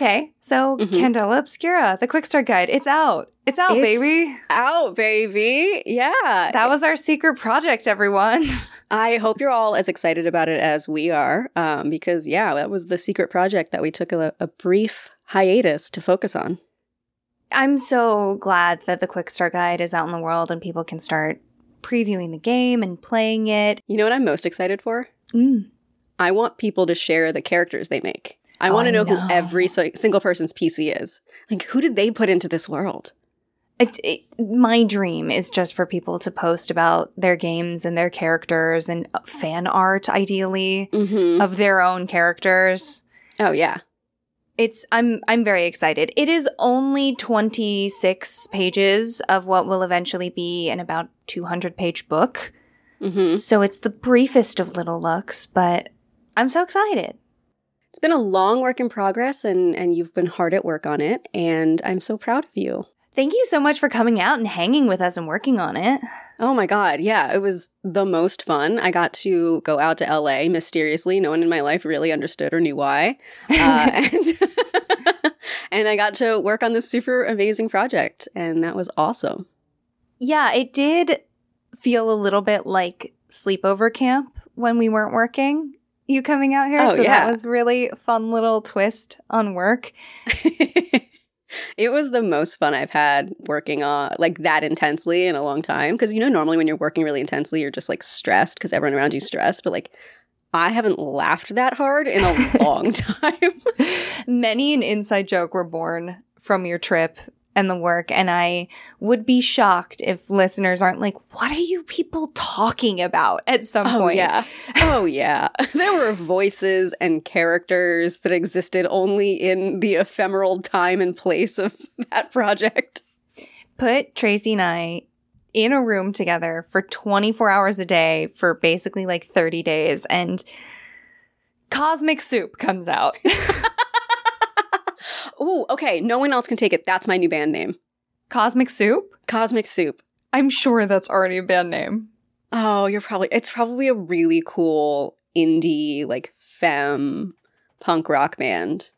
Okay, so Mhm. Candela Obscura, the quick start guide. It's out. It's out, It's- baby. Out, baby. Yeah. That was our secret project, everyone. I hope you're all as excited about it as we are, um, because yeah, that was the secret project that we took a, a brief hiatus to focus on. I'm so glad that the quick start guide is out in the world and people can start previewing the game and playing it. You know what I'm most excited for? Mm. I want people to share the characters they make. I want to know, who every si- single person's PC is. Like, who did they put into this world? It, it, my dream is just for people to post about their games and their characters and uh, fan art, ideally, Mm-hmm. of their own characters. Oh yeah. It's I'm I'm very excited. It is only 26 pages of what will eventually be an about 200 page book. hmm So it's the briefest of little looks, but I'm so excited. It's been a long work in progress, and and you've been hard at work on it, and I'm so proud of you. Thank you so much for coming out and hanging with us and working on it. Oh my god, yeah, it was the most fun. I got to go out to LA mysteriously. No one in my life really understood or knew why. Uh, and, and I got to work on this super amazing project, and that was awesome. Yeah, it did feel a little bit like sleepover camp when we weren't working. You coming out here, Oh, so yeah. that was really fun little twist on work. it was the most fun I've had working on like that intensely in a long time. Because you know, normally when you're working really intensely, you're just like stressed because everyone around you stressed. But like, I haven't laughed that hard in a long time. Many an inside joke were born from your trip and the work, and I would be shocked if listeners aren't like, "What are you people talking about?" At some Oh point, yeah. Oh yeah. There were voices and characters that existed only in the ephemeral time and place of that project. put Tracey and I in a room together for 24 hours a day for basically like 30 days and Cosmic Soup comes out. Ooh, okay. No one else can take it. That's my new band name. Cosmic Soup? Cosmic Soup. I'm sure that's already a band name. Oh, you're probably it's probably a really cool indie like femme punk rock band.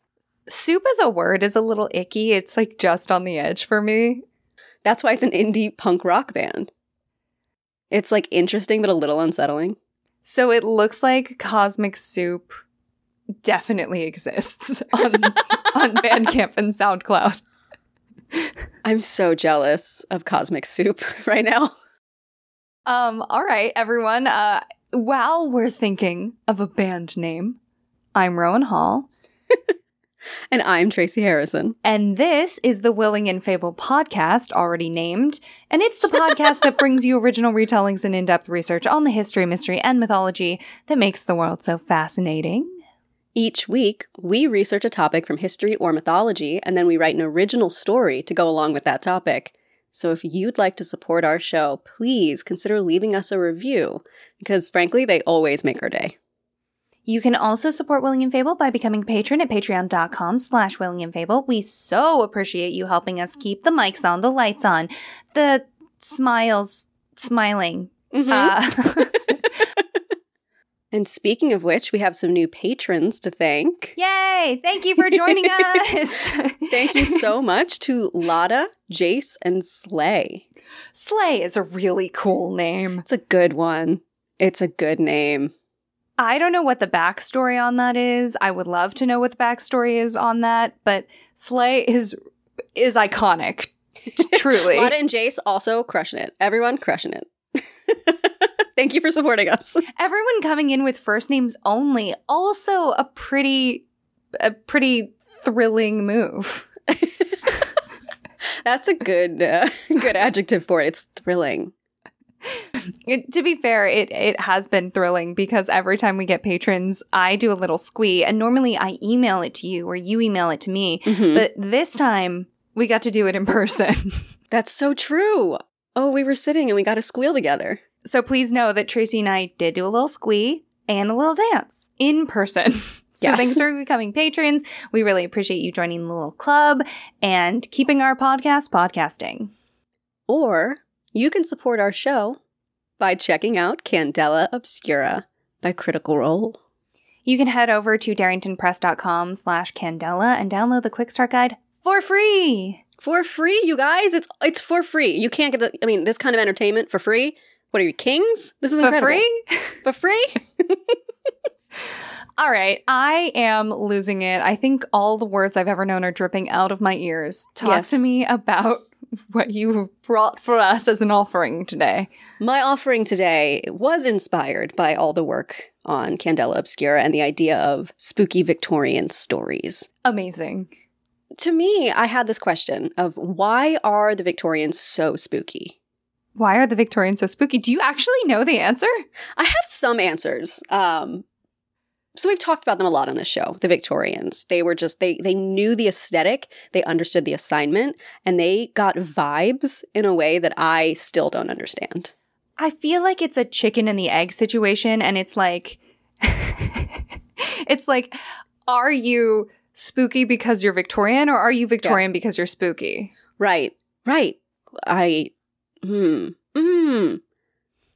Soup as a word is a little icky. It's like just on the edge for me. That's why it's an indie punk rock band. It's like interesting but a little unsettling. So it looks like Cosmic Soup definitely exists on on Bandcamp and SoundCloud. I'm so jealous of Cosmic Soup right now. Um, all right, everyone. Uh, while we're thinking of a band name, I'm Rowan Hall, And I'm Tracey Harrison. and this is the Willing and Fable podcast, already named. And it's the podcast that brings you original retellings and in depth research on the history, mystery, and mythology that makes the world so fascinating. Each week, we research a topic from history or mythology, and then we write an original story to go along with that topic. So if you'd like to support our show, please consider leaving us a review, because frankly, they always make our day. You can also support Willing and Fable by becoming a patron at patreon.com slash Willing and Fable. We so appreciate you helping us keep the mics on, the lights on, the smiles smiling. Uh, and speaking of which, we have some new patrons to thank. Yay! Thank you for joining us. Thank you so much to Lotta, Jace, and Slay. Slay is a really cool name. It's a good one. It's a good name. I don't know what the backstory on that is. I would love to know what the backstory is on that, but Slay is is iconic. Truly. Lotta and Jace also crushing it. Everyone crushing it. Thank you for supporting us. Everyone coming in with first names only, also a pretty a pretty thrilling move. That's a good uh, good adjective for it. It's thrilling. It- to be fair, it it has been thrilling because every time we get patrons, I do a little squee, and normally I email it to you or you email it to me. Mhm. But this time we got to do it in person. That's so true. Oh, we were sitting and we got a squeal together. So please know that Tracey and I did do a little squee and a little dance in person. so Yes. thanks for becoming patrons. We really appreciate you joining the little club and keeping our podcast podcasting. Or you can support our show by checking out Candela Obscura by Critical Role. You can head over to darringtonpress.com slash Candela and download the Quick Start Guide for free. For free, you guys. It's it's for free. You can't get the I mean, this kind of entertainment for free. What are you, kings? This is For incredible. free? For free? All right, I am losing it. I think all the words I've ever known are dripping out of my ears. Talk Yes. to me about what you brought for us as an offering today. My offering today was inspired by all the work on Candela Obscura and the idea of spooky Victorian stories. Amazing. To me, I had this question of why are the Victorians so spooky? Why are the Victorians so spooky? Do you actually know the answer? I have some answers. Um, so we've talked about them a lot on this show. The Victorians, they were just they they knew the aesthetic, they understood the assignment, and they got vibes in a way that I still don't understand. I feel like it's a chicken and the egg situation, and it's like, it's like, are you spooky because you're Victorian, or are you Victorian because you're spooky? Right, right. I, hmm, hmm.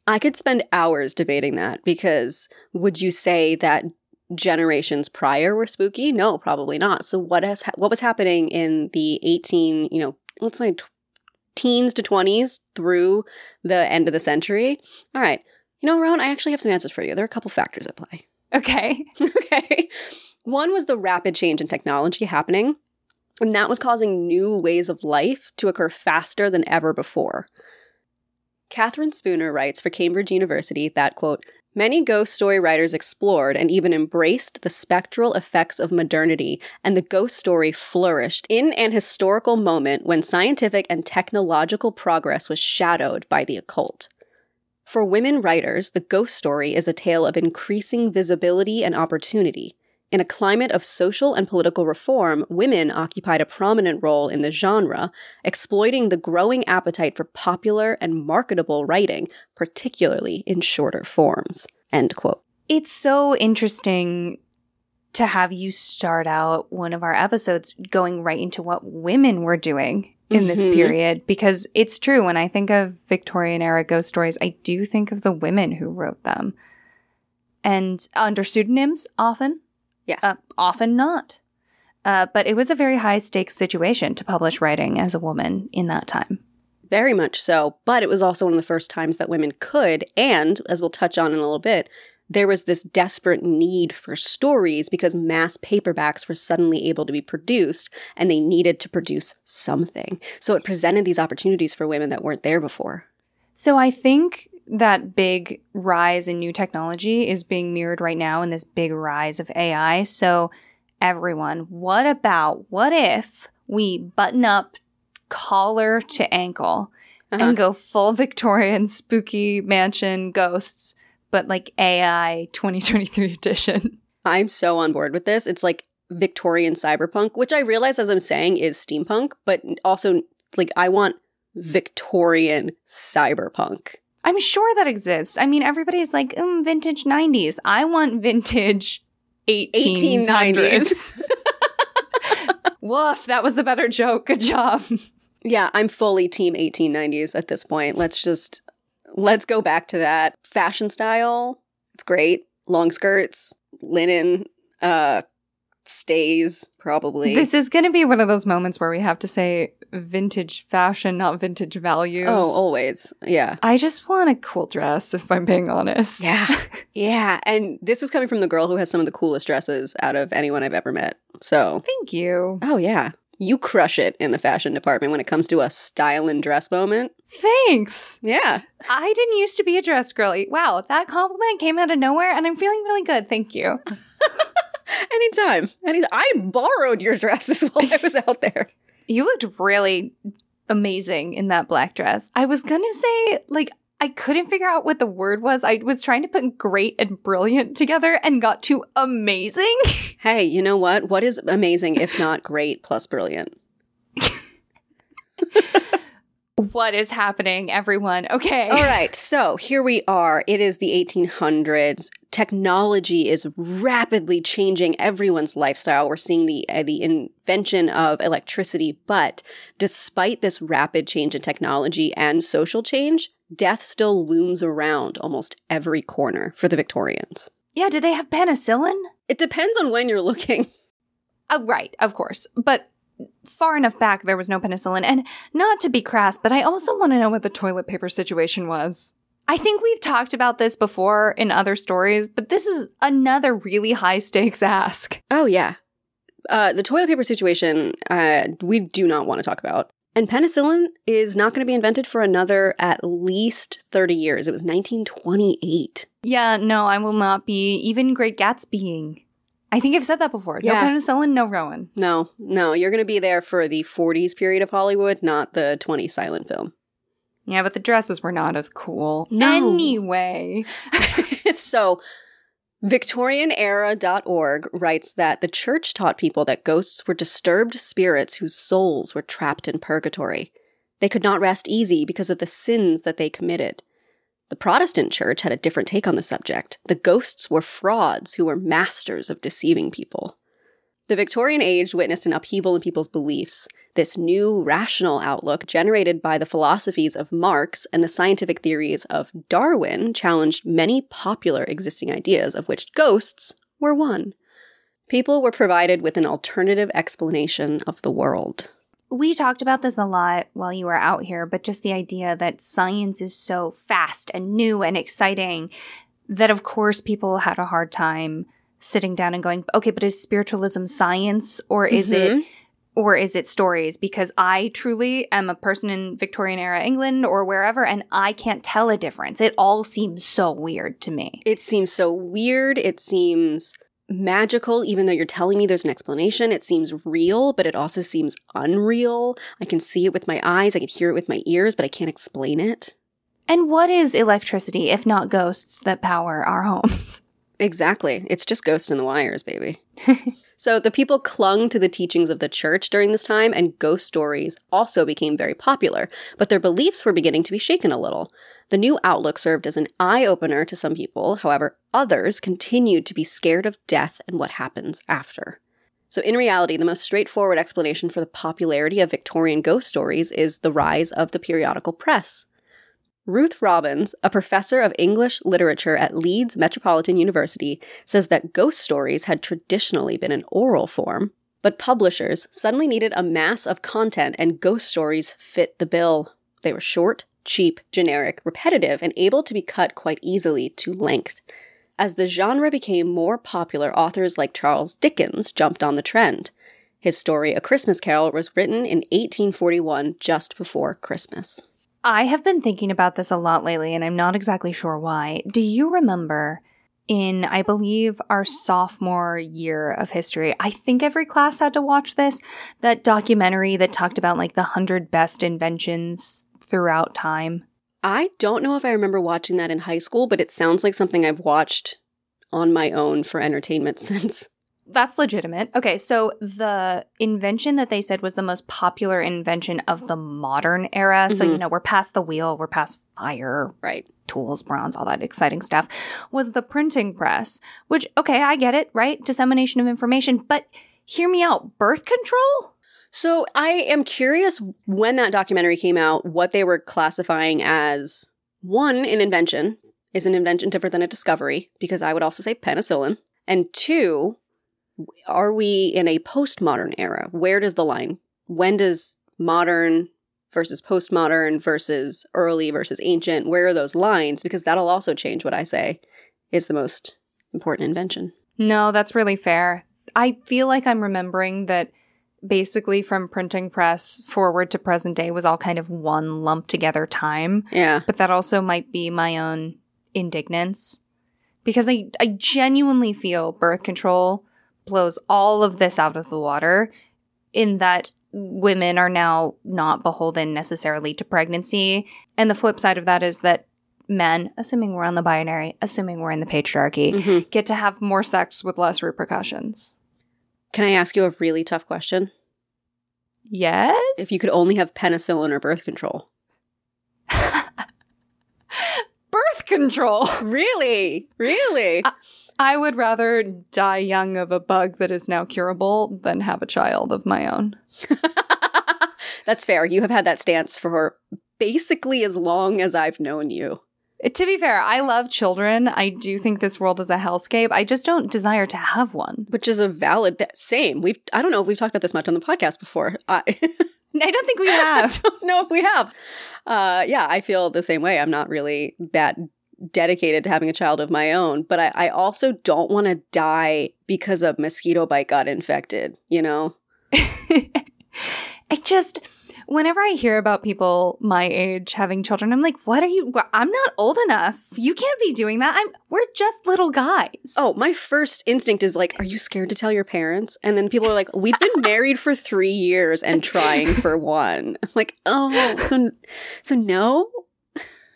I could spend hours debating that because would you say that generations prior were spooky? No, probably not. So what has ha- what was happening in the eighteen, you know, let's say teens to twenties through the end of the century? All right, you know, Rowan, I actually have some answers for you. There are a couple factors at play. Okay. okay. One was the rapid change in technology happening, and that was causing new ways of life to occur faster than ever before. Catherine Spooner writes for Cambridge University that, quote, Many ghost story writers explored and even embraced the spectral effects of modernity, and the ghost story flourished in an historical moment when scientific and technological progress was shadowed by the occult. For women writers, the ghost story is a tale of increasing visibility and opportunity. In a climate of social and political reform, women occupied a prominent role in the genre, exploiting the growing appetite for popular and marketable writing, particularly in shorter forms. End quote. It's so interesting to have you start out one of our episodes going right into what women were doing in this Mhm. period because it's true when I think of Victorian era ghost stories I do think of the women who wrote them and under pseudonyms often Yes. uh, often not uh, but it was a very high stakes situation to publish writing as a woman in that time Very much so. But it was also one of the first times that women could, and as we'll touch on in a little bit, there was this desperate need for stories because mass paperbacks were suddenly able to be produced and they needed to produce something. So it presented these opportunities for women that weren't there before. So I think that big rise in new technology is being mirrored right now in this big rise of AI. So everyone, what about what if we button up collar to ankle Uh-huh. and go full Victorian spooky mansion ghosts, but like AI 2023 edition? I'm so on board with this. It's like Victorian cyberpunk, which I realize as I'm saying is steampunk, but also like I want Victorian cyberpunk. I'm sure that exists. I mean, everybody's like, mm, vintage 90s. I want vintage 1890s. Woof, that was the better joke. Good job. Yeah, I'm fully team 1890s at this point. Let's just let's go back to that fashion style. It's great. Long skirts, linen, uh stays probably. This is going to be one of those moments where we have to say vintage fashion, not vintage values. oh, always. Yeah. I just want a cool dress, if I'm being honest. Yeah. yeah, and this is coming from the girl who has some of the coolest dresses out of anyone I've ever met. So, Thank you. oh yeah. You crush it in the fashion department when it comes to a style and dress moment. Thanks. Yeah. I didn't used to be a dress girly. Wow, that compliment came out of nowhere and I'm feeling really good. Thank you. Anytime. Anytime. I borrowed your dresses while I was out there. You looked really amazing in that black dress. I was gonna say, like, I couldn't figure out what the word was. I was trying to put great and brilliant together and got to amazing. Hey, you know what? What is amazing if not great plus brilliant? what is happening, everyone? Okay. All right, so here we are. It is the 1800s. Technology is rapidly changing everyone's lifestyle. We're seeing the uh, the invention of electricity, but despite this rapid change in technology and social change, death still looms around almost every corner for the Victorians. Yeah, did they have penicillin? It depends on when you're looking. Uh, right, of course. But far enough back, there was no penicillin. And not to be crass, but I also want to know what the toilet paper situation was. I think we've talked about this before in other stories, but this is another really high stakes ask. Oh, yeah. Uh, the toilet paper situation, uh, we do not want to talk about. And penicillin is not going to be invented for another at least 30 years. It was 1928. Yeah, no, I will not be even Great Gatsbying. I think I've said that before. Yeah. No penicillin, no Rowan. No, no, you're going to be there for the 40s period of Hollywood, not the 20 silent film. Yeah, but the dresses were not as cool. No. Anyway. so, VictorianEra.org writes that the church taught people that ghosts were disturbed spirits whose souls were trapped in purgatory. They could not rest easy because of the sins that they committed. The Protestant church had a different take on the subject. The ghosts were frauds who were masters of deceiving people. The Victorian age witnessed an upheaval in people's beliefs. This new rational outlook, generated by the philosophies of Marx and the scientific theories of Darwin, challenged many popular existing ideas, of which ghosts were one. People were provided with an alternative explanation of the world. We talked about this a lot while you were out here, but just the idea that science is so fast and new and exciting that, of course, people had a hard time sitting down and going, okay, but is spiritualism science or is Mhm. it or is it stories? Because I truly am a person in Victorian era England or wherever, and I can't tell a difference. It all seems so weird to me. It seems so weird. It seems magical, even though you're telling me there's an explanation. It seems real, but it also seems unreal. I can see it with my eyes, I can hear it with my ears, but I can't explain it. And what is electricity if not ghosts that power our homes? Exactly. It's just ghosts in the wires, baby. so the people clung to the teachings of the church during this time, and ghost stories also became very popular, but their beliefs were beginning to be shaken a little. The new outlook served as an eye opener to some people, however, others continued to be scared of death and what happens after. So, in reality, the most straightforward explanation for the popularity of Victorian ghost stories is the rise of the periodical press. Ruth Robbins, a professor of English literature at Leeds Metropolitan University, says that ghost stories had traditionally been in oral form, but publishers suddenly needed a mass of content, and ghost stories fit the bill. They were short, cheap, generic, repetitive, and able to be cut quite easily to length. As the genre became more popular, authors like Charles Dickens jumped on the trend. His story, A Christmas Carol, was written in 1841, just before Christmas. I have been thinking about this a lot lately, and I'm not exactly sure why. Do you remember in, I believe, our sophomore year of history? I think every class had to watch this. That documentary that talked about like the 100 best inventions throughout time. I don't know if I remember watching that in high school, but it sounds like something I've watched on my own for entertainment since. That's legitimate. Okay, so the invention that they said was the most popular invention of the modern era. So, Mhm. you know, we're past the wheel, we're past fire, Right. tools, bronze, all that exciting stuff, was the printing press, which, okay, I get it, right? Dissemination of information, but hear me out birth control? So I am curious when that documentary came out, what they were classifying as one, an invention. Is an invention different than a discovery? Because I would also say penicillin. And two, are we in a postmodern era? Where does the line? When does modern versus postmodern versus early versus ancient, where are those lines? Because that'll also change what I say is the most important invention. No, that's really fair. I feel like I'm remembering that basically from printing press forward to present day was all kind of one lump together time. Yeah. but that also might be my own indignance because I, I genuinely feel birth control blows all of this out of the water in that women are now not beholden necessarily to pregnancy. And the flip side of that is that men, assuming we're on the binary, assuming we're in the patriarchy, Mhm. get to have more sex with less repercussions. Can I ask you a really tough question? Yes? If you could only have penicillin or birth control. birth control. Really? Really? I would rather die young of a bug that is now curable than have a child of my own. That's fair. You have had that stance for basically as long as I've known you. To be fair, I love children. I do think this world is a hellscape. I just don't desire to have one. Which is a valid th- same. We've I don't know if we've talked about this much on the podcast before. I I don't think we have. I don't know if we have. Uh, yeah, I feel the same way. I'm not really that dedicated to having a child of my own, but I, I also don't want to die because a mosquito bite got infected, you know? I just, whenever I hear about people my age having children, I'm like, what are you? I'm not old enough. You can't be doing that. I'm, we're just little guys. Oh, my first instinct is like, are you scared to tell your parents? And then people are like, we've been married for three years and trying for one. I'm like, oh, so, so no?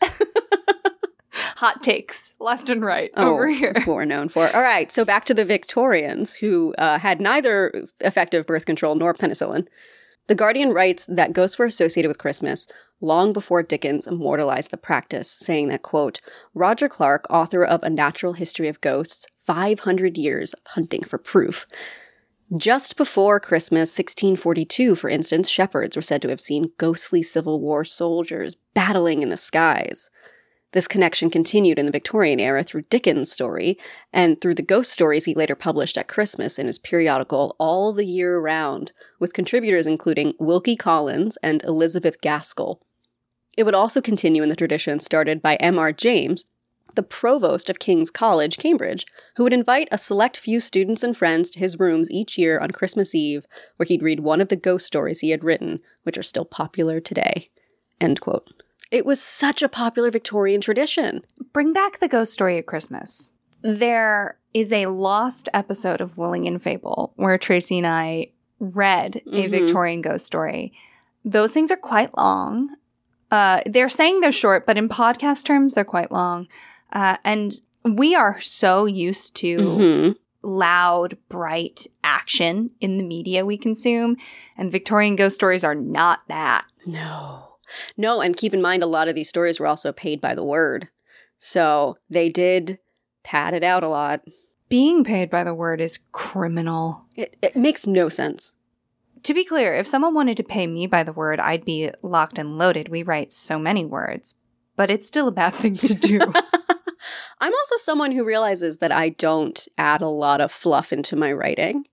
Hot takes left and right Oh, over here. That's what we're known for. All right, so back to the Victorians, who uh, had neither effective birth control nor penicillin. The Guardian writes that ghosts were associated with Christmas long before Dickens immortalized the practice, saying that, quote, Roger Clarke, author of A Natural History of Ghosts, 500 Years of Hunting for Proof. Just before Christmas 1642, for instance, shepherds were said to have seen ghostly Civil War soldiers battling in the skies. This connection continued in the Victorian era through Dickens' story and through the ghost stories he later published at Christmas in his periodical All the Year Round, with contributors including Wilkie Collins and Elizabeth Gaskell. It would also continue in the tradition started by M.R. James, the provost of King's College, Cambridge, who would invite a select few students and friends to his rooms each year on Christmas Eve, where he'd read one of the ghost stories he had written, which are still popular today. End quote. It was such a popular Victorian tradition. Bring back the ghost story at Christmas. There is a lost episode of Willing and Fable where Tracey and I read a Mhm. Victorian ghost story. Those things are quite long. Uh, they're saying they're short, but in podcast terms, they're quite long. Uh, and we are so used to Mhm. loud, bright action in the media we consume, and Victorian ghost stories are not that. No. No, and keep in mind, a lot of these stories were also paid by the word. So they did pad it out a lot. Being paid by the word is criminal. It, it makes no sense. To be clear, if someone wanted to pay me by the word, I'd be locked and loaded. We write so many words, but it's still a bad thing to do. I'm also someone who realizes that I don't add a lot of fluff into my writing.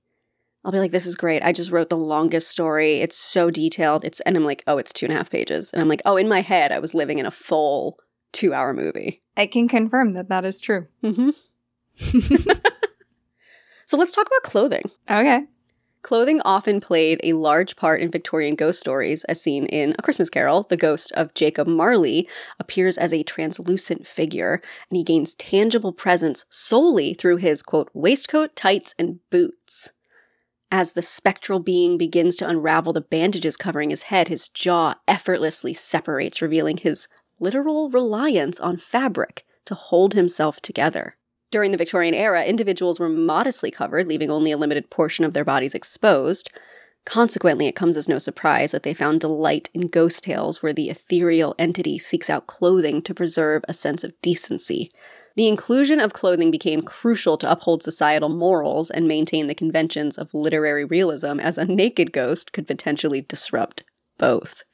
I'll be like, this is great. I just wrote the longest story. It's so detailed. It's and I'm like, oh, it's two and a half pages. And I'm like, oh, in my head, I was living in a full two hour movie. I can confirm that that is true. Mm-hmm. so let's talk about clothing. Okay. Clothing often played a large part in Victorian ghost stories, as seen in A Christmas Carol. The ghost of Jacob Marley appears as a translucent figure, and he gains tangible presence solely through his, quote, waistcoat, tights, and boots. As the spectral being begins to unravel the bandages covering his head, his jaw effortlessly separates, revealing his literal reliance on fabric to hold himself together. During the Victorian era, individuals were modestly covered, leaving only a limited portion of their bodies exposed. Consequently, it comes as no surprise that they found delight in ghost tales where the ethereal entity seeks out clothing to preserve a sense of decency. The inclusion of clothing became crucial to uphold societal morals and maintain the conventions of literary realism, as a naked ghost could potentially disrupt both.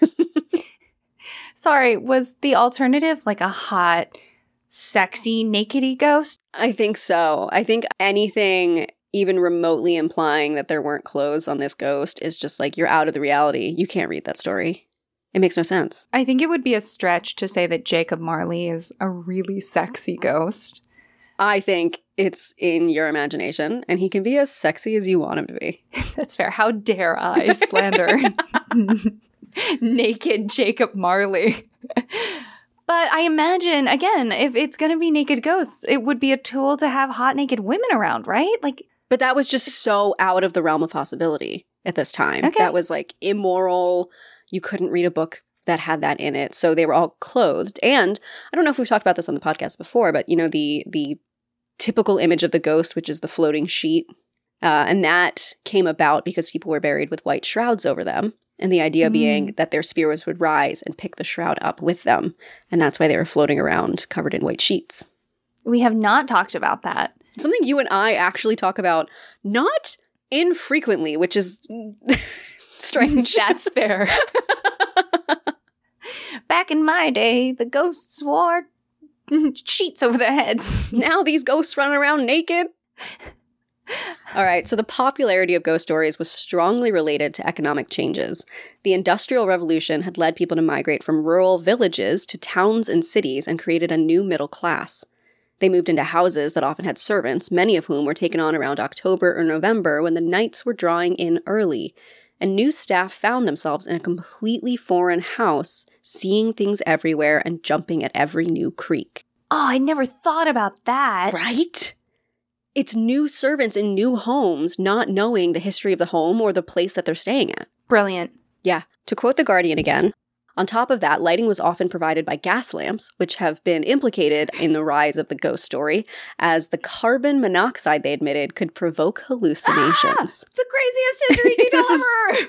Sorry, was the alternative like a hot, sexy, nakedy ghost? I think so. I think anything even remotely implying that there weren't clothes on this ghost is just like you're out of the reality. You can't read that story. It makes no sense. I think it would be a stretch to say that Jacob Marley is a really sexy ghost. I think it's in your imagination, and he can be as sexy as you want him to be. That's fair. How dare I slander naked Jacob Marley? but I imagine, again, if it's going to be naked ghosts, it would be a tool to have hot naked women around, right? Like, But that was just so out of the realm of possibility at this time. Okay. That was like immoral. You couldn't read a book that had that in it. So they were all clothed. And I don't know if we've talked about this on the podcast before, but you know, the the typical image of the ghost, which is the floating sheet. Uh, and that came about because people were buried with white shrouds over them. And the idea Mm. being that their spirits would rise and pick the shroud up with them. And that's why they were floating around covered in white sheets. we have not talked about that. Something you and I actually talk about not infrequently, which is strange. That's fair. Back in my day, the ghosts wore mm, sheets over their heads. Now these ghosts run around naked. All right, so the popularity of ghost stories was strongly related to economic changes. The Industrial Revolution had led people to migrate from rural villages to towns and cities and created a new middle class. They moved into houses that often had servants, many of whom were taken on around October or November when the nights were drawing in early. And new staff found themselves in a completely foreign house, seeing things everywhere and jumping at every new creak. Oh, I never thought about that. Right? It's new servants in new homes, not knowing the history of the home or the place that they're staying at. Brilliant. Yeah. To quote The Guardian again, on top of that, lighting was often provided by gas lamps, which have been implicated in the rise of the ghost story, as the carbon monoxide they admitted could provoke hallucinations. Ah, the craziest history This is- ever.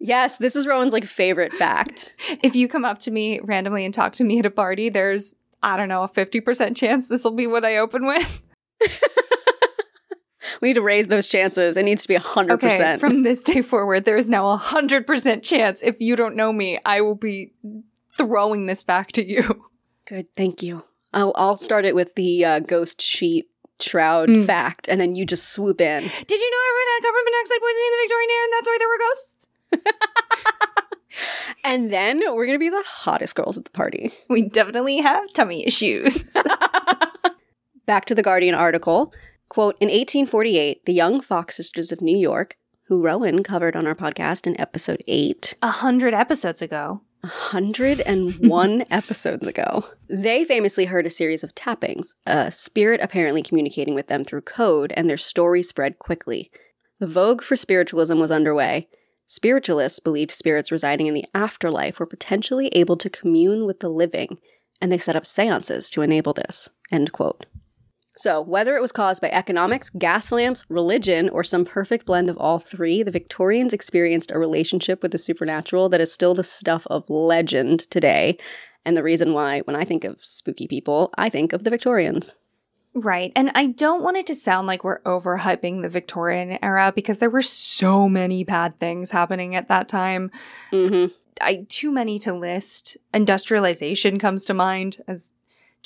Yes, this is Rowan's like favorite fact. If you come up to me randomly and talk to me at a party, there's I don't know a fifty percent chance this will be what I open with. We need to raise those chances. It needs to be 100%. Okay, from this day forward, there is now a hundred percent chance. If you don't know me, I will be throwing this back to you. Good, thank you. I'll, I'll start it with the uh, ghost sheet shroud Mm. fact, and then you just swoop in. Did you know everyone had carbon monoxide poisoning in the Victorian era, and that's why there were ghosts? And then we're going to be the hottest girls at the party. We definitely have tummy issues. Back to the Guardian article. Quote In 1848, the young Fox sisters of New York, who Rowan covered on our podcast in episode 8, a hundred episodes ago. 101 episodes ago, they famously heard a series of tappings, a spirit apparently communicating with them through code, and their story spread quickly. The vogue for spiritualism was underway. Spiritualists believed spirits residing in the afterlife were potentially able to commune with the living, and they set up seances to enable this. End quote. So, whether it was caused by economics, gas lamps, religion, or some perfect blend of all three, the Victorians experienced a relationship with the supernatural that is still the stuff of legend today. And the reason why, when I think of spooky people, I think of the Victorians. Right. And I don't want it to sound like we're overhyping the Victorian era because there were so many bad things happening at that time. Mm-hmm. I too many to list. Industrialization comes to mind as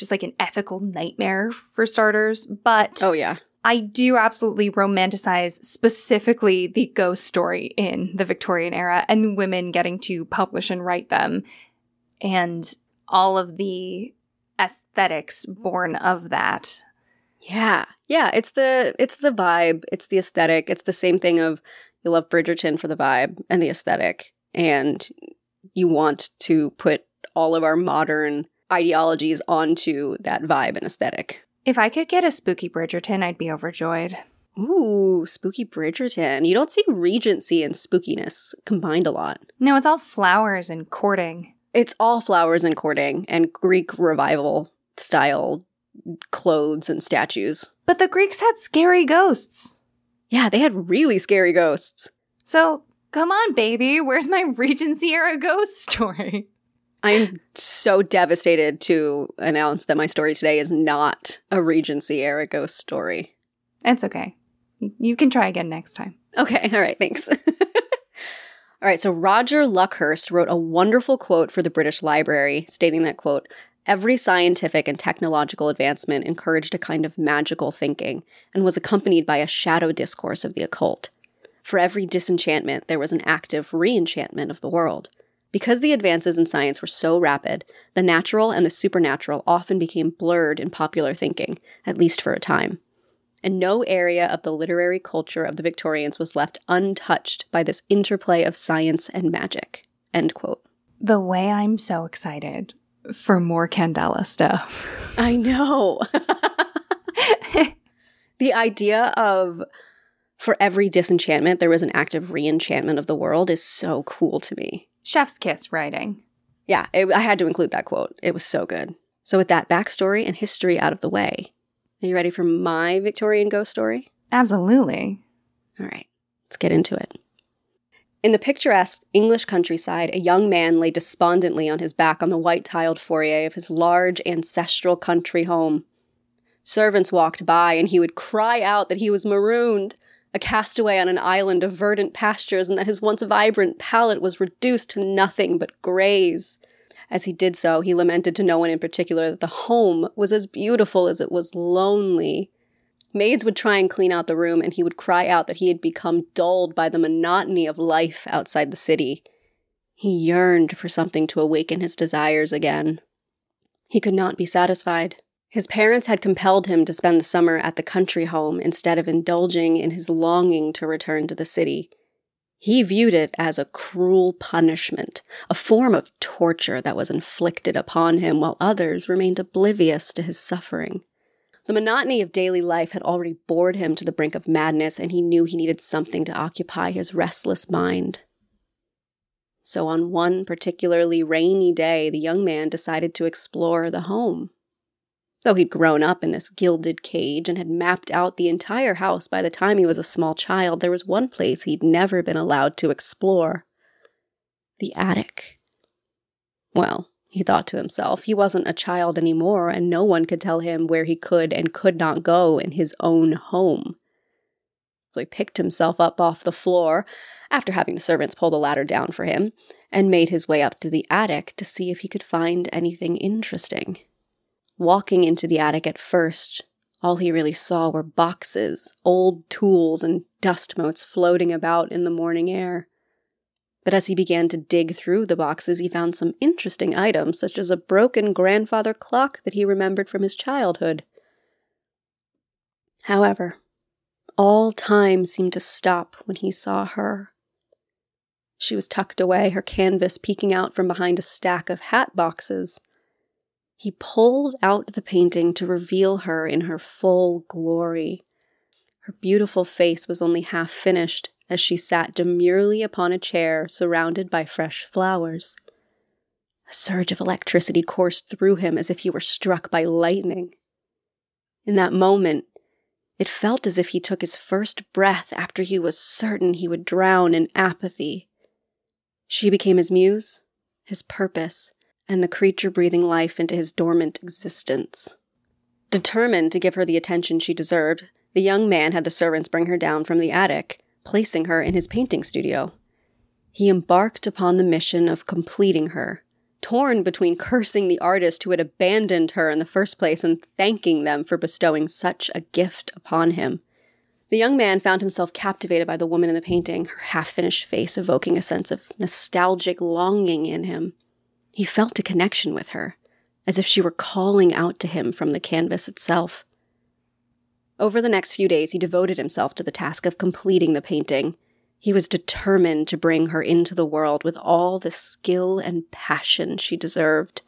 just like an ethical nightmare for starters, but Oh, yeah. I do absolutely romanticize specifically the ghost story in the Victorian era and women getting to publish and write them and all of the aesthetics born of that. Yeah. Yeah, it's the it's the vibe, it's the aesthetic. It's the same thing of you love Bridgerton for the vibe and the aesthetic and you want to put all of our modern ideologies onto that vibe and aesthetic. If I could get a spooky Bridgerton, I'd be overjoyed. Ooh, spooky Bridgerton. You don't see Regency and spookiness combined a lot. No, it's all flowers and courting. It's all flowers and courting and Greek revival style clothes and statues. But the Greeks had scary ghosts. Yeah, they had really scary ghosts. So come on, baby. Where's my Regency era ghost story? I'm so devastated to announce that my story today is not a Regency era ghost story. It's okay. You can try again next time. Okay, all right, thanks. all right, so Roger Luckhurst wrote a wonderful quote for the British Library stating that quote, Every scientific and technological advancement encouraged a kind of magical thinking and was accompanied by a shadow discourse of the occult. For every disenchantment, there was an active reenchantment of the world. Because the advances in science were so rapid, the natural and the supernatural often became blurred in popular thinking, at least for a time. And no area of the literary culture of the Victorians was left untouched by this interplay of science and magic. End quote. The way I'm so excited for more Candela stuff. I know. the idea of for every disenchantment, there was an active reenchantment of the world is so cool to me. Chef's kiss writing. Yeah, it, I had to include that quote. It was so good. So, with that backstory and history out of the way, are you ready for my Victorian ghost story? Absolutely. All right, let's get into it. In the picturesque English countryside, a young man lay despondently on his back on the white tiled foyer of his large ancestral country home. Servants walked by, and he would cry out that he was marooned, a castaway on an island of verdant pastures, and that his once vibrant palette was reduced to nothing but grays. As he did so, he lamented to no one in particular that the home was as beautiful as it was lonely. Maids would try and clean out the room, and he would cry out that he had become dulled by the monotony of life outside the city. He yearned for something to awaken his desires again. He could not be satisfied. His parents had compelled him to spend the summer at the country home instead of indulging in his longing to return to the city. He viewed it as a cruel punishment, a form of torture that was inflicted upon him while others remained oblivious to his suffering. The monotony of daily life had already bored him to the brink of madness, and he knew he needed something to occupy his restless mind. So, on one particularly rainy day, the young man decided to explore the home. Though he'd grown up in this gilded cage and had mapped out the entire house by the time he was a small child, there was one place he'd never been allowed to explore the attic. Well, he thought to himself, he wasn't a child anymore, and no one could tell him where he could and could not go in his own home. So he picked himself up off the floor, after having the servants pull the ladder down for him, and made his way up to the attic to see if he could find anything interesting. Walking into the attic at first, all he really saw were boxes, old tools, and dust motes floating about in the morning air. But as he began to dig through the boxes, he found some interesting items, such as a broken grandfather clock that he remembered from his childhood. However, all time seemed to stop when he saw her. She was tucked away, her canvas peeking out from behind a stack of hat boxes. He pulled out the painting to reveal her in her full glory. Her beautiful face was only half finished as she sat demurely upon a chair surrounded by fresh flowers. A surge of electricity coursed through him as if he were struck by lightning. In that moment, it felt as if he took his first breath after he was certain he would drown in apathy. She became his muse, his purpose, and the creature breathing life into his dormant existence. Determined to give her the attention she deserved, the young man had the servants bring her down from the attic, placing her in his painting studio. He embarked upon the mission of completing her, torn between cursing the artist who had abandoned her in the first place and thanking them for bestowing such a gift upon him. The young man found himself captivated by the woman in the painting, her half finished face evoking a sense of nostalgic longing in him. He felt a connection with her, as if she were calling out to him from the canvas itself. Over the next few days, he devoted himself to the task of completing the painting. He was determined to bring her into the world with all the skill and passion she deserved.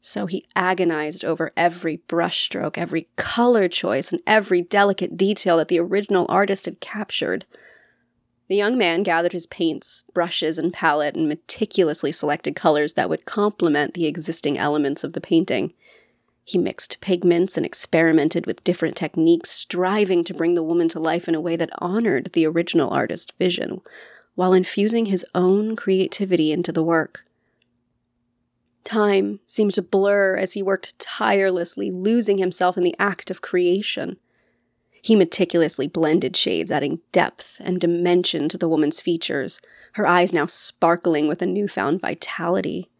So he agonized over every brushstroke, every color choice, and every delicate detail that the original artist had captured. The young man gathered his paints, brushes, and palette and meticulously selected colors that would complement the existing elements of the painting. He mixed pigments and experimented with different techniques, striving to bring the woman to life in a way that honored the original artist's vision, while infusing his own creativity into the work. Time seemed to blur as he worked tirelessly, losing himself in the act of creation. He meticulously blended shades, adding depth and dimension to the woman's features, her eyes now sparkling with a newfound vitality.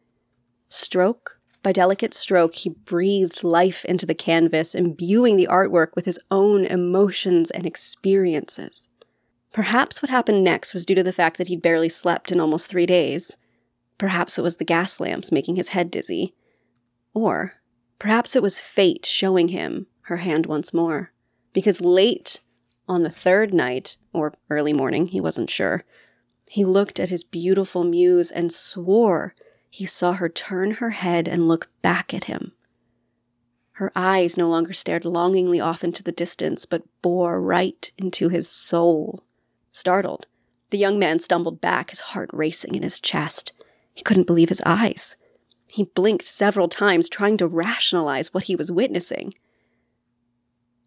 Stroke by delicate stroke, he breathed life into the canvas, imbuing the artwork with his own emotions and experiences. Perhaps what happened next was due to the fact that he'd barely slept in almost three days. Perhaps it was the gas lamps making his head dizzy. Or perhaps it was fate showing him her hand once more because late on the third night, or early morning, he wasn't sure, he looked at his beautiful muse and swore he saw her turn her head and look back at him. Her eyes no longer stared longingly off into the distance, but bore right into his soul. Startled, the young man stumbled back, his heart racing in his chest. He couldn't believe his eyes. He blinked several times, trying to rationalize what he was witnessing.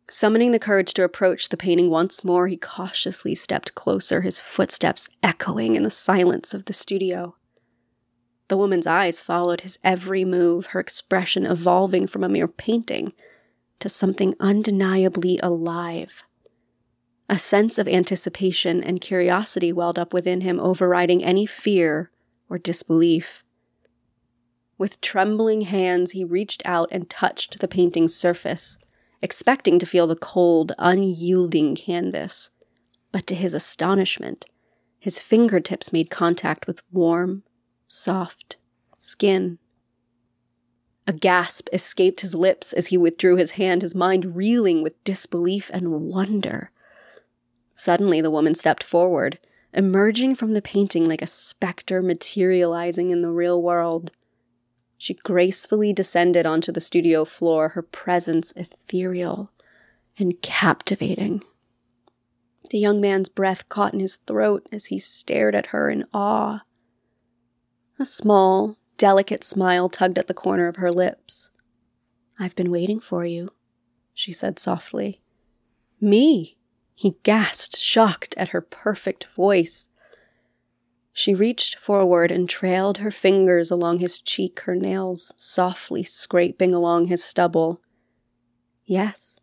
Summoning the courage to approach the painting once more, he cautiously stepped closer, his footsteps echoing in the silence of the studio. The woman's eyes followed his every move, her expression evolving from a mere painting to something undeniably alive. A sense of anticipation and curiosity welled up within him, overriding any fear or disbelief. With trembling hands, he reached out and touched the painting's surface, expecting to feel the cold, unyielding canvas. But to his astonishment, his fingertips made contact with warm, soft skin. A gasp escaped his lips as he withdrew his hand, his mind reeling with disbelief and wonder. Suddenly, the woman stepped forward, emerging from the painting like a specter materializing in the real world. She gracefully descended onto the studio floor, her presence ethereal and captivating. The young man's breath caught in his throat as he stared at her in awe. A small, delicate smile tugged at the corner of her lips. I've been waiting for you, she said softly. Me? He gasped, shocked at her perfect voice. She reached forward and trailed her fingers along his cheek, her nails softly scraping along his stubble. Yes,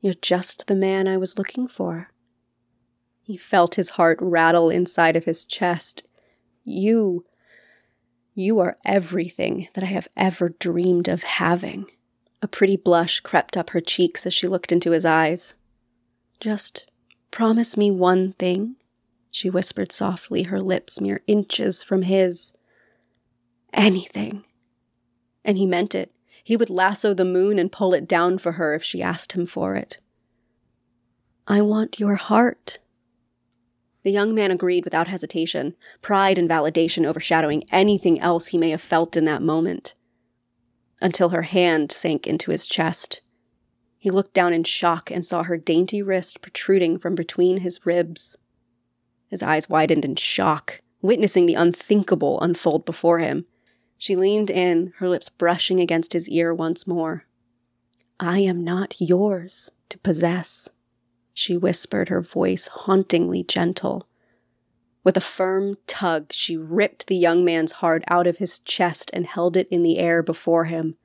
you're just the man I was looking for. He felt his heart rattle inside of his chest. You, you are everything that I have ever dreamed of having. A pretty blush crept up her cheeks as she looked into his eyes. Just promise me one thing she whispered softly, her lips mere inches from his. Anything. And he meant it. He would lasso the moon and pull it down for her if she asked him for it. I want your heart. The young man agreed without hesitation, pride and validation overshadowing anything else he may have felt in that moment. Until her hand sank into his chest. He looked down in shock and saw her dainty wrist protruding from between his ribs. His eyes widened in shock, witnessing the unthinkable unfold before him. She leaned in, her lips brushing against his ear once more. I am not yours to possess, she whispered, her voice hauntingly gentle. With a firm tug, she ripped the young man's heart out of his chest and held it in the air before him.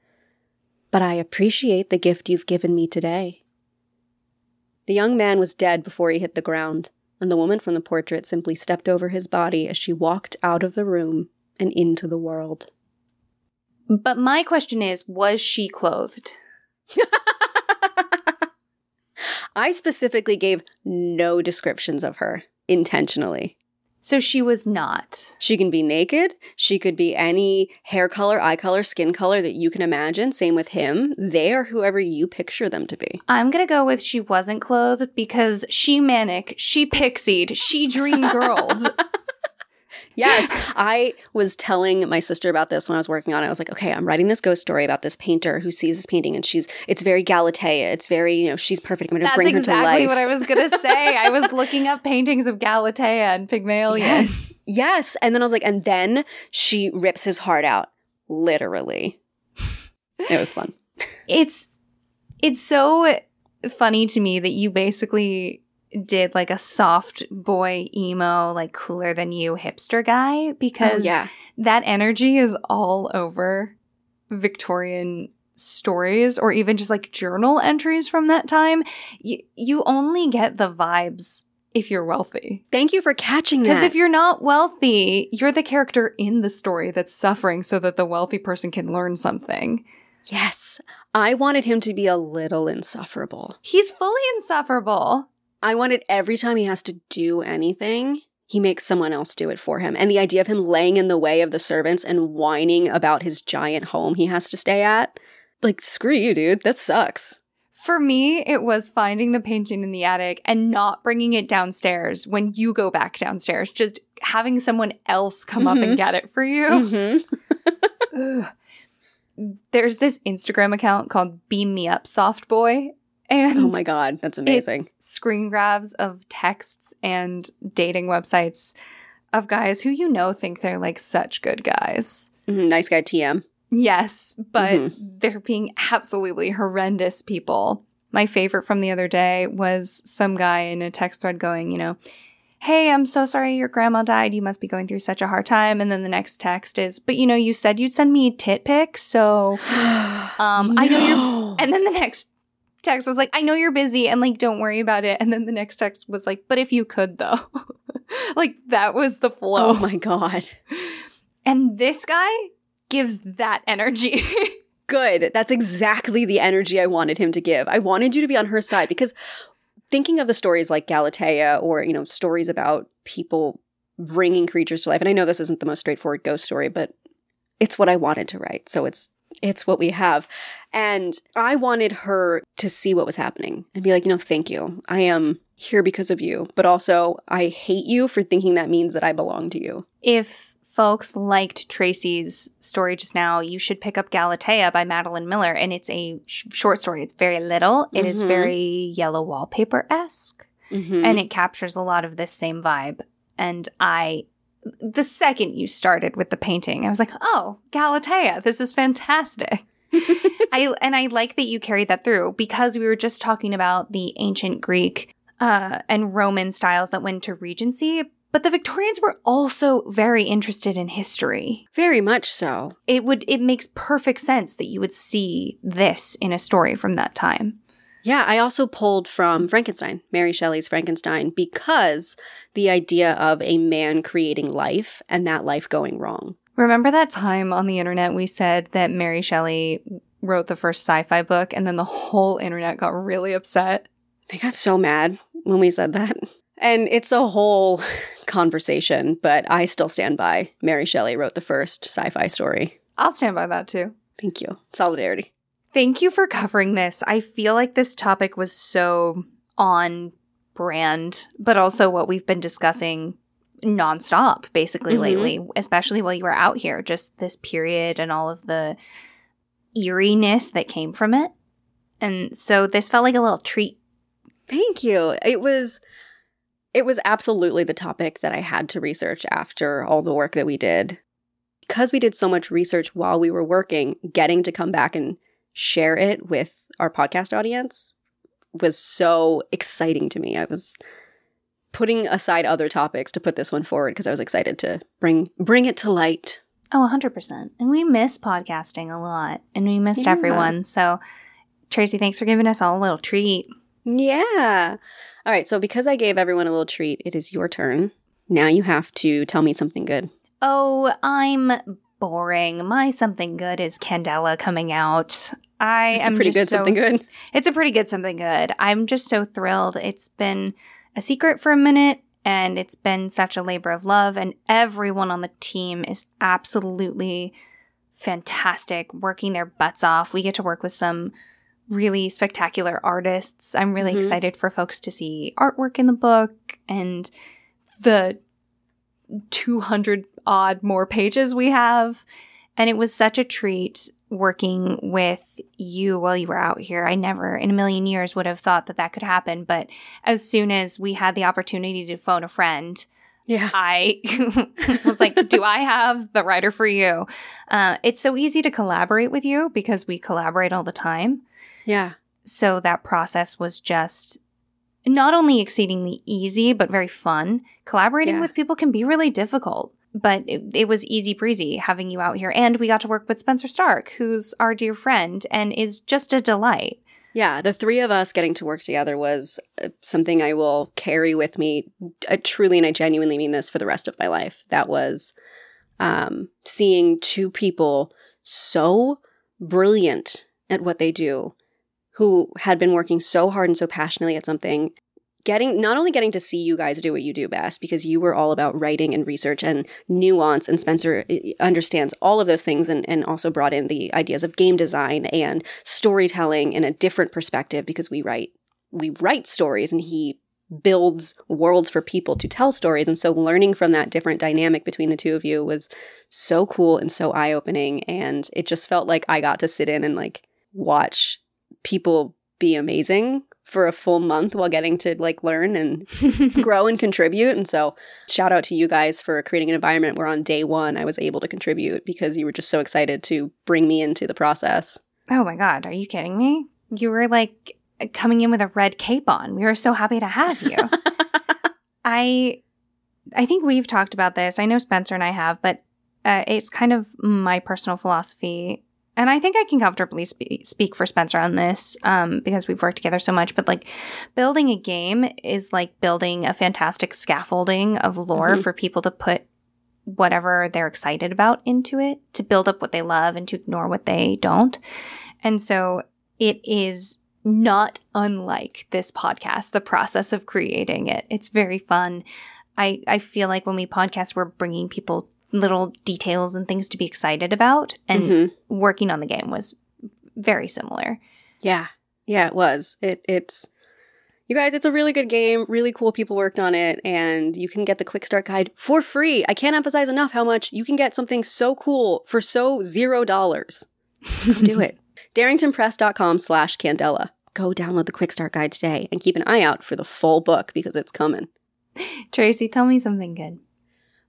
But I appreciate the gift you've given me today. The young man was dead before he hit the ground and the woman from the portrait simply stepped over his body as she walked out of the room and into the world. But my question is was she clothed? I specifically gave no descriptions of her intentionally. So she was not. She can be naked. She could be any hair color, eye color, skin color that you can imagine. Same with him. They are whoever you picture them to be. I'm going to go with she wasn't clothed because she manic, she pixied, she dream girled. Yes, I was telling my sister about this when I was working on it. I was like, okay, I'm writing this ghost story about this painter who sees this painting and she's it's very Galatea. It's very, you know, she's perfect. I'm going to bring exactly her to life. That's exactly what I was going to say. I was looking up paintings of Galatea and Pygmalion. Yes. Yes. And then I was like, and then she rips his heart out, literally. it was fun. It's it's so funny to me that you basically did like a soft boy emo, like cooler than you hipster guy because Oh, yeah. that energy is all over Victorian stories or even just like journal entries from that time. You, you only get the vibes if you're wealthy. Thank you for catching that. Because if you're not wealthy, you're the character in the story that's suffering so that the wealthy person can learn something. yes, I wanted him to be a little insufferable. He's fully insufferable. I wanted every time he has to do anything, he makes someone else do it for him. And the idea of him laying in the way of the servants and whining about his giant home he has to stay at, like, screw you, dude. That sucks. For me, it was finding the painting in the attic and not bringing it downstairs when you go back downstairs. Just having someone else come up Mhm. and get it for you. Mm-hmm. There's this Instagram account called Beam Me Up Soft Boy. And Oh my god, that's amazing. Screen grabs of texts and dating websites of guys who you know think they're like such good guys. Mhm, Nice guy TM. Yes, but Mhm. they're being absolutely horrendous people. My favorite from the other day was some guy in a text thread going, you know, Hey, I'm so sorry your grandma died. You must be going through such a hard time. And then the next text is, But you know, you said you'd send me tit pics. So, um, I know you're. And then the next text was like, I know you're busy and like, don't worry about it. And then the next text was like, But if you could though. like, that was the flow. Oh my god. And this guy gives that energy. Good. That's exactly the energy I wanted him to give. I wanted you to be on her side because thinking of the stories like Galatea or, you know, stories about people bringing creatures to life. And I know this isn't the most straightforward ghost story, but it's what I wanted to write. So it's it's what we have. And I wanted her to see what was happening and be like, you know, thank you. I am here because of you, but also I hate you for thinking that means that I belong to you. If folks liked Tracey's story just now, you should pick up Galatea by Madeline Miller. And it's a sh- short story. It's very little. It is Mhm. very yellow wallpaper esque. Mhm. And it captures a lot of this same vibe. And I, the second you started with the painting, I was like, oh, Galatea, this is fantastic. I and I like that you carried that through because we were just talking about the ancient Greek uh, and Roman styles that went to Regency, but the Victorians were also very interested in history. Very much so. It would it makes perfect sense that you would see this in a story from that time. Yeah, I also pulled from Frankenstein, Mary Shelley's Frankenstein, because the idea of a man creating life and that life going wrong. Remember that time on the internet we said that Mary Shelley wrote the first sci-fi book and then the whole internet got really upset? They got so mad when we said that. And it's a whole conversation, but I still stand by Mary Shelley wrote the first sci fi story. I'll stand by that too. Thank you. Solidarity. Thank you for covering this. I feel like this topic was so on brand, but also what we've been discussing nonstop basically Mhm. lately, especially while you were out here, just this period and all of the eeriness that came from it. And so this felt like a little treat. Thank you. It was it was absolutely the topic that I had to research after all the work that we did. Because we did so much research while we were working, getting to come back and share it with our podcast audience was so exciting to me. I was putting aside other topics to put this one forward because I was excited to bring bring it to light. Oh, 100%. And we miss podcasting a lot and we missed Yeah. everyone. So, Tracey, thanks for giving us all a little treat. Yeah. All right, so because I gave everyone a little treat, it is your turn. Now you have to tell me something good. Oh, I'm boring. My something good is Candela coming out. I It's a am pretty good so, something good. It's a pretty good something good. I'm just so thrilled. It's been a secret for a minute and it's been such a labor of love and everyone on the team is absolutely fantastic working their butts off. We get to work with some really spectacular artists. I'm really Mhm. excited for folks to see artwork in the book and the 200 odd more pages we have. And it was such a treat working with you while you were out here. I never in a million years would have thought that that could happen. But as soon as we had the opportunity to phone a friend, Yeah. I was like, do I have the writer for you? Uh, it's so easy to collaborate with you because we collaborate all the time. Yeah. So that process was just not only exceedingly easy, but very fun. Collaborating Yeah. with people can be really difficult, but it, it was easy breezy having you out here. And we got to work with Spencer Starke, who's our dear friend and is just a delight. Yeah, the three of us getting to work together was uh, something I will carry with me truly and I genuinely mean this for the rest of my life. That was um, seeing two people so brilliant at what they do who had been working so hard and so passionately at something getting not only getting to see you guys do what you do best because you were all about writing and research and nuance and spencer uh, understands all of those things and, and also brought in the ideas of game design and storytelling in a different perspective because we write we write stories and he builds worlds for people to tell stories. And so learning from that different dynamic between the two of you was so cool and so eye-opening. And it just felt like i got to sit in and like watch people be amazing for a full month while getting to like learn and grow and contribute. And so, shout out to you guys for creating an environment where on day one I was able to contribute because you were just so excited to bring me into the process. Oh my God, are you kidding me? You were like coming in with a red cape on. We were so happy to have you. I I think we've talked about this. I know Spencer and I have, but uh, it's kind of my personal philosophy. And I think I can comfortably spe- speak for Spencer on this um, because we've worked together so much. But like building a game is like building a fantastic scaffolding of lore Mhm. for people to put whatever they're excited about into it to build up what they love and to ignore what they don't. And so it is not unlike this podcast, the process of creating it. It's very fun. I, I feel like when we podcast, we're bringing people little details and things to be excited about, and Mm-hmm. working on the game was very similar. Yeah. Yeah, it was. It it's you guys, it's a really good game. Really cool people worked on it, and you can get the quick start guide for free. I can't emphasize enough how much you can get something so cool for so zero dollars. Do it. DarringtonPress.com slash Candela. Go download the quick start guide today and keep an eye out for the full book because it's coming. Tracey, tell me something good.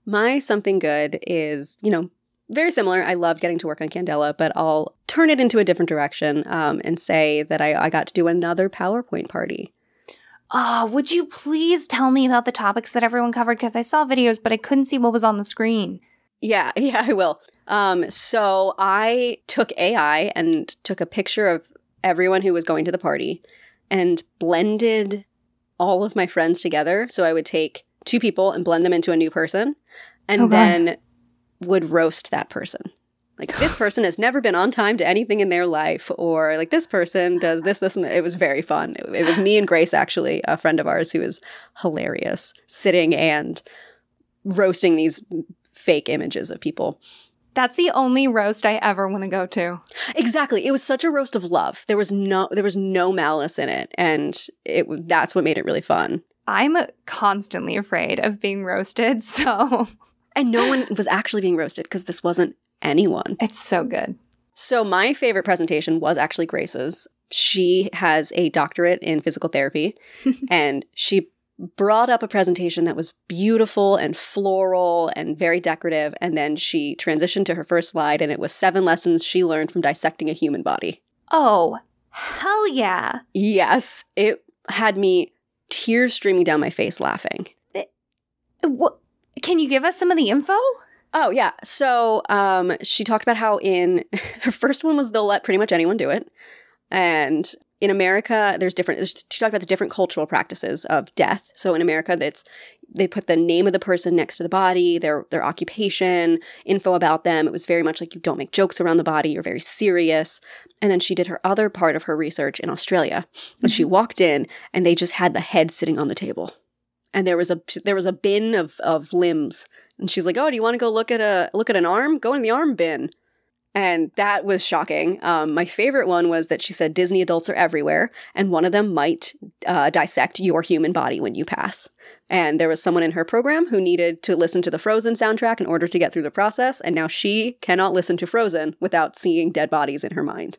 My something good is, you know, very similar. I love getting to work on Candela, but I'll turn it into a different direction um, and say that I, I got to do another PowerPoint party. Oh, would you please tell me about the topics that everyone covered? Because I saw videos, but I couldn't see what was on the screen. Yeah, yeah, I will. Um, so I took AI and took a picture of everyone who was going to the party and blended all of my friends together. So I would take two people and blend them into a new person and Oh, God. then would roast that person. Like this person has never been on time to anything in their life, or like this person does this, this, and that. It was very fun. It, it was me and Grace, actually, a friend of ours who is hilarious, sitting and roasting these fake images of people. That's the only roast I ever want to go to. Exactly. It was such a roast of love. There was no there was no malice in it and it that's what made it really fun. I'm constantly afraid of being roasted, so And no one was actually being roasted because this wasn't anyone. it's so good. So my favorite presentation was actually Grace's. She has a doctorate in physical therapy and she brought up a presentation that was beautiful and floral and very decorative and then she transitioned to her first slide and it was seven lessons she learned from dissecting a human body. Oh, hell yeah. Yes, it had me tears streaming down my face laughing. What? Can you give us some of the info? Oh yeah. So um she talked about how in her first one was they'll let pretty much anyone do it. And in America, there's different there's, she talked about the different cultural practices of death. So in America that's they put the name of the person next to the body, their their occupation, info about them. It was very much like you don't make jokes around the body, you're very serious. And then she did her other part of her research in Australia. And she mm-hmm. walked in and they just had the head sitting on the table. And there was a there was a bin of of limbs and she's like, "Oh, do you want to go look at a look at an arm? Go in the arm bin." And that was shocking. Um, my favorite one was that she said Disney adults are everywhere, and one of them might uh, dissect your human body when you pass. And there was someone in her program who needed to listen to the Frozen soundtrack in order to get through the process, and now she cannot listen to Frozen without seeing dead bodies in her mind.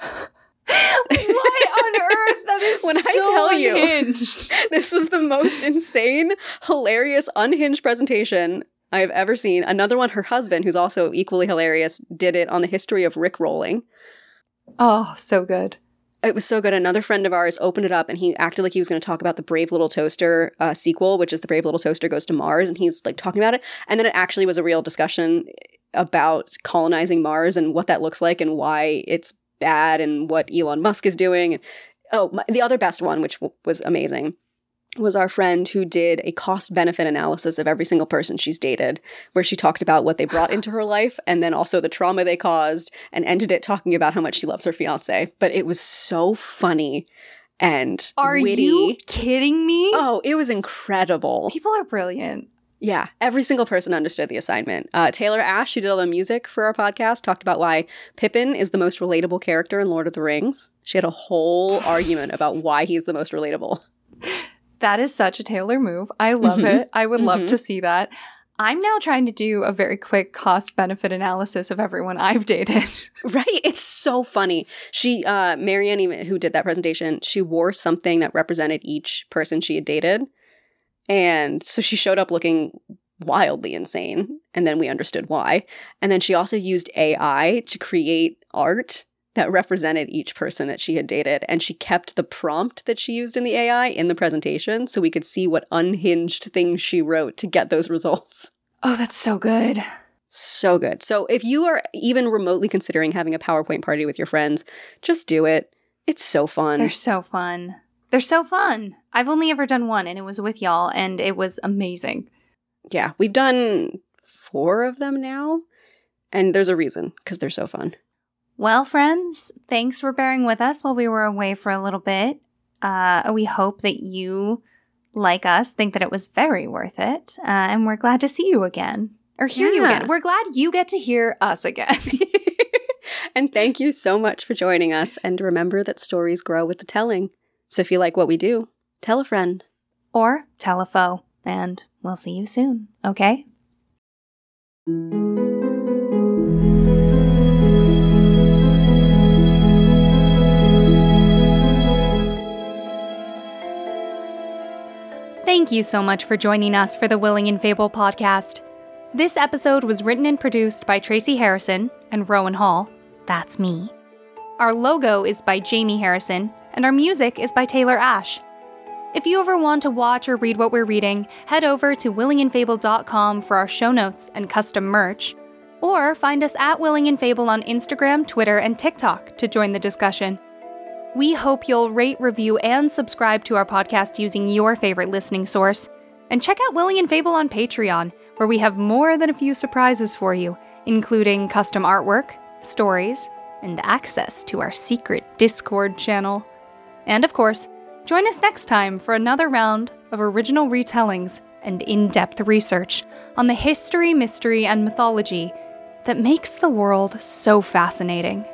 Why on earth? That is When I so tell you- this was the most insane, hilarious, unhinged presentation I've ever seen. Another one, her husband, who's also equally hilarious, did it on the history of Rick rolling. Oh, so good. It was so good. Another friend of ours opened it up and he acted like he was going to talk about the Brave Little Toaster uh, sequel, which is the Brave Little Toaster Goes to Mars. And he's like talking about it. And then it actually was a real discussion about colonizing Mars and what that looks like and why it's bad and what Elon Musk is doing. And, Oh, my, the other best one, which w- was amazing, was our friend who did a cost benefit analysis of every single person she's dated, where she talked about what they brought into her life and then also the trauma they caused, and ended it talking about how much she loves her fiance. But it was so funny and Are witty. you kidding me? Oh, it was incredible. People are brilliant. Yeah, every single person understood the assignment. Uh, Taylor Ash, who did all the music for our podcast, talked about why Pippin is the most relatable character in Lord of the Rings. She had a whole argument about why he's the most relatable. That is such a Taylor move. I love Mhm. it. I would love Mhm. to see that. I'm now trying to do a very quick cost benefit analysis of everyone I've dated. Right? It's so funny. She, uh, Marianne, even who did that presentation, she wore something that represented each person she had dated. And so she showed up looking wildly insane. And then we understood why. And then she also used AI to create art that represented each person that she had dated. And she kept the prompt that she used in the AI in the presentation so we could see what unhinged things she wrote to get those results. Oh, that's so good. So good. So if you are even remotely considering having a PowerPoint party with your friends, just do it. It's so fun. They're so fun. They're so fun. I've only ever done one, and it was with y'all, and it was amazing. yeah, we've done four of them now. And there's a reason because they're so fun. Well, friends, thanks for bearing with us while we were away for a little bit. Uh, we hope that you, like us, think that it was very worth it. Uh, and we're glad to see you again or hear you again. We're glad you get to hear us again. and thank you so much for joining us. And remember that stories grow with the telling. So if you like what we do, tell a friend. or tell a foe. And we'll see you soon, okay? Thank you so much for joining us for the Willing and Fable podcast. This episode was written and produced by Tracey Harrison and Rowan Hall. That's me. Our logo is by Jamie Harrison, and our music is by Taylor Ash. If you ever want to watch or read what we're reading, head over to willingandfable.com for our show notes and custom merch, or find us at Willing and Fable on Instagram, Twitter, and TikTok to join the discussion. We hope you'll rate, review, and subscribe to our podcast using your favorite listening source. And check out Willing and Fable on Patreon, where we have more than a few surprises for you, including custom artwork, stories, and access to our secret Discord channel. And of course, join us next time for another round of original retellings and in depth research on the history, mystery, and mythology that makes the world so fascinating.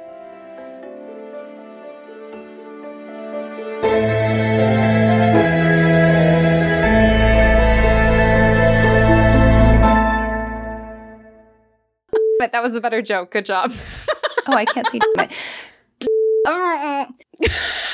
it. That was a better joke. Good job. oh, I can't see.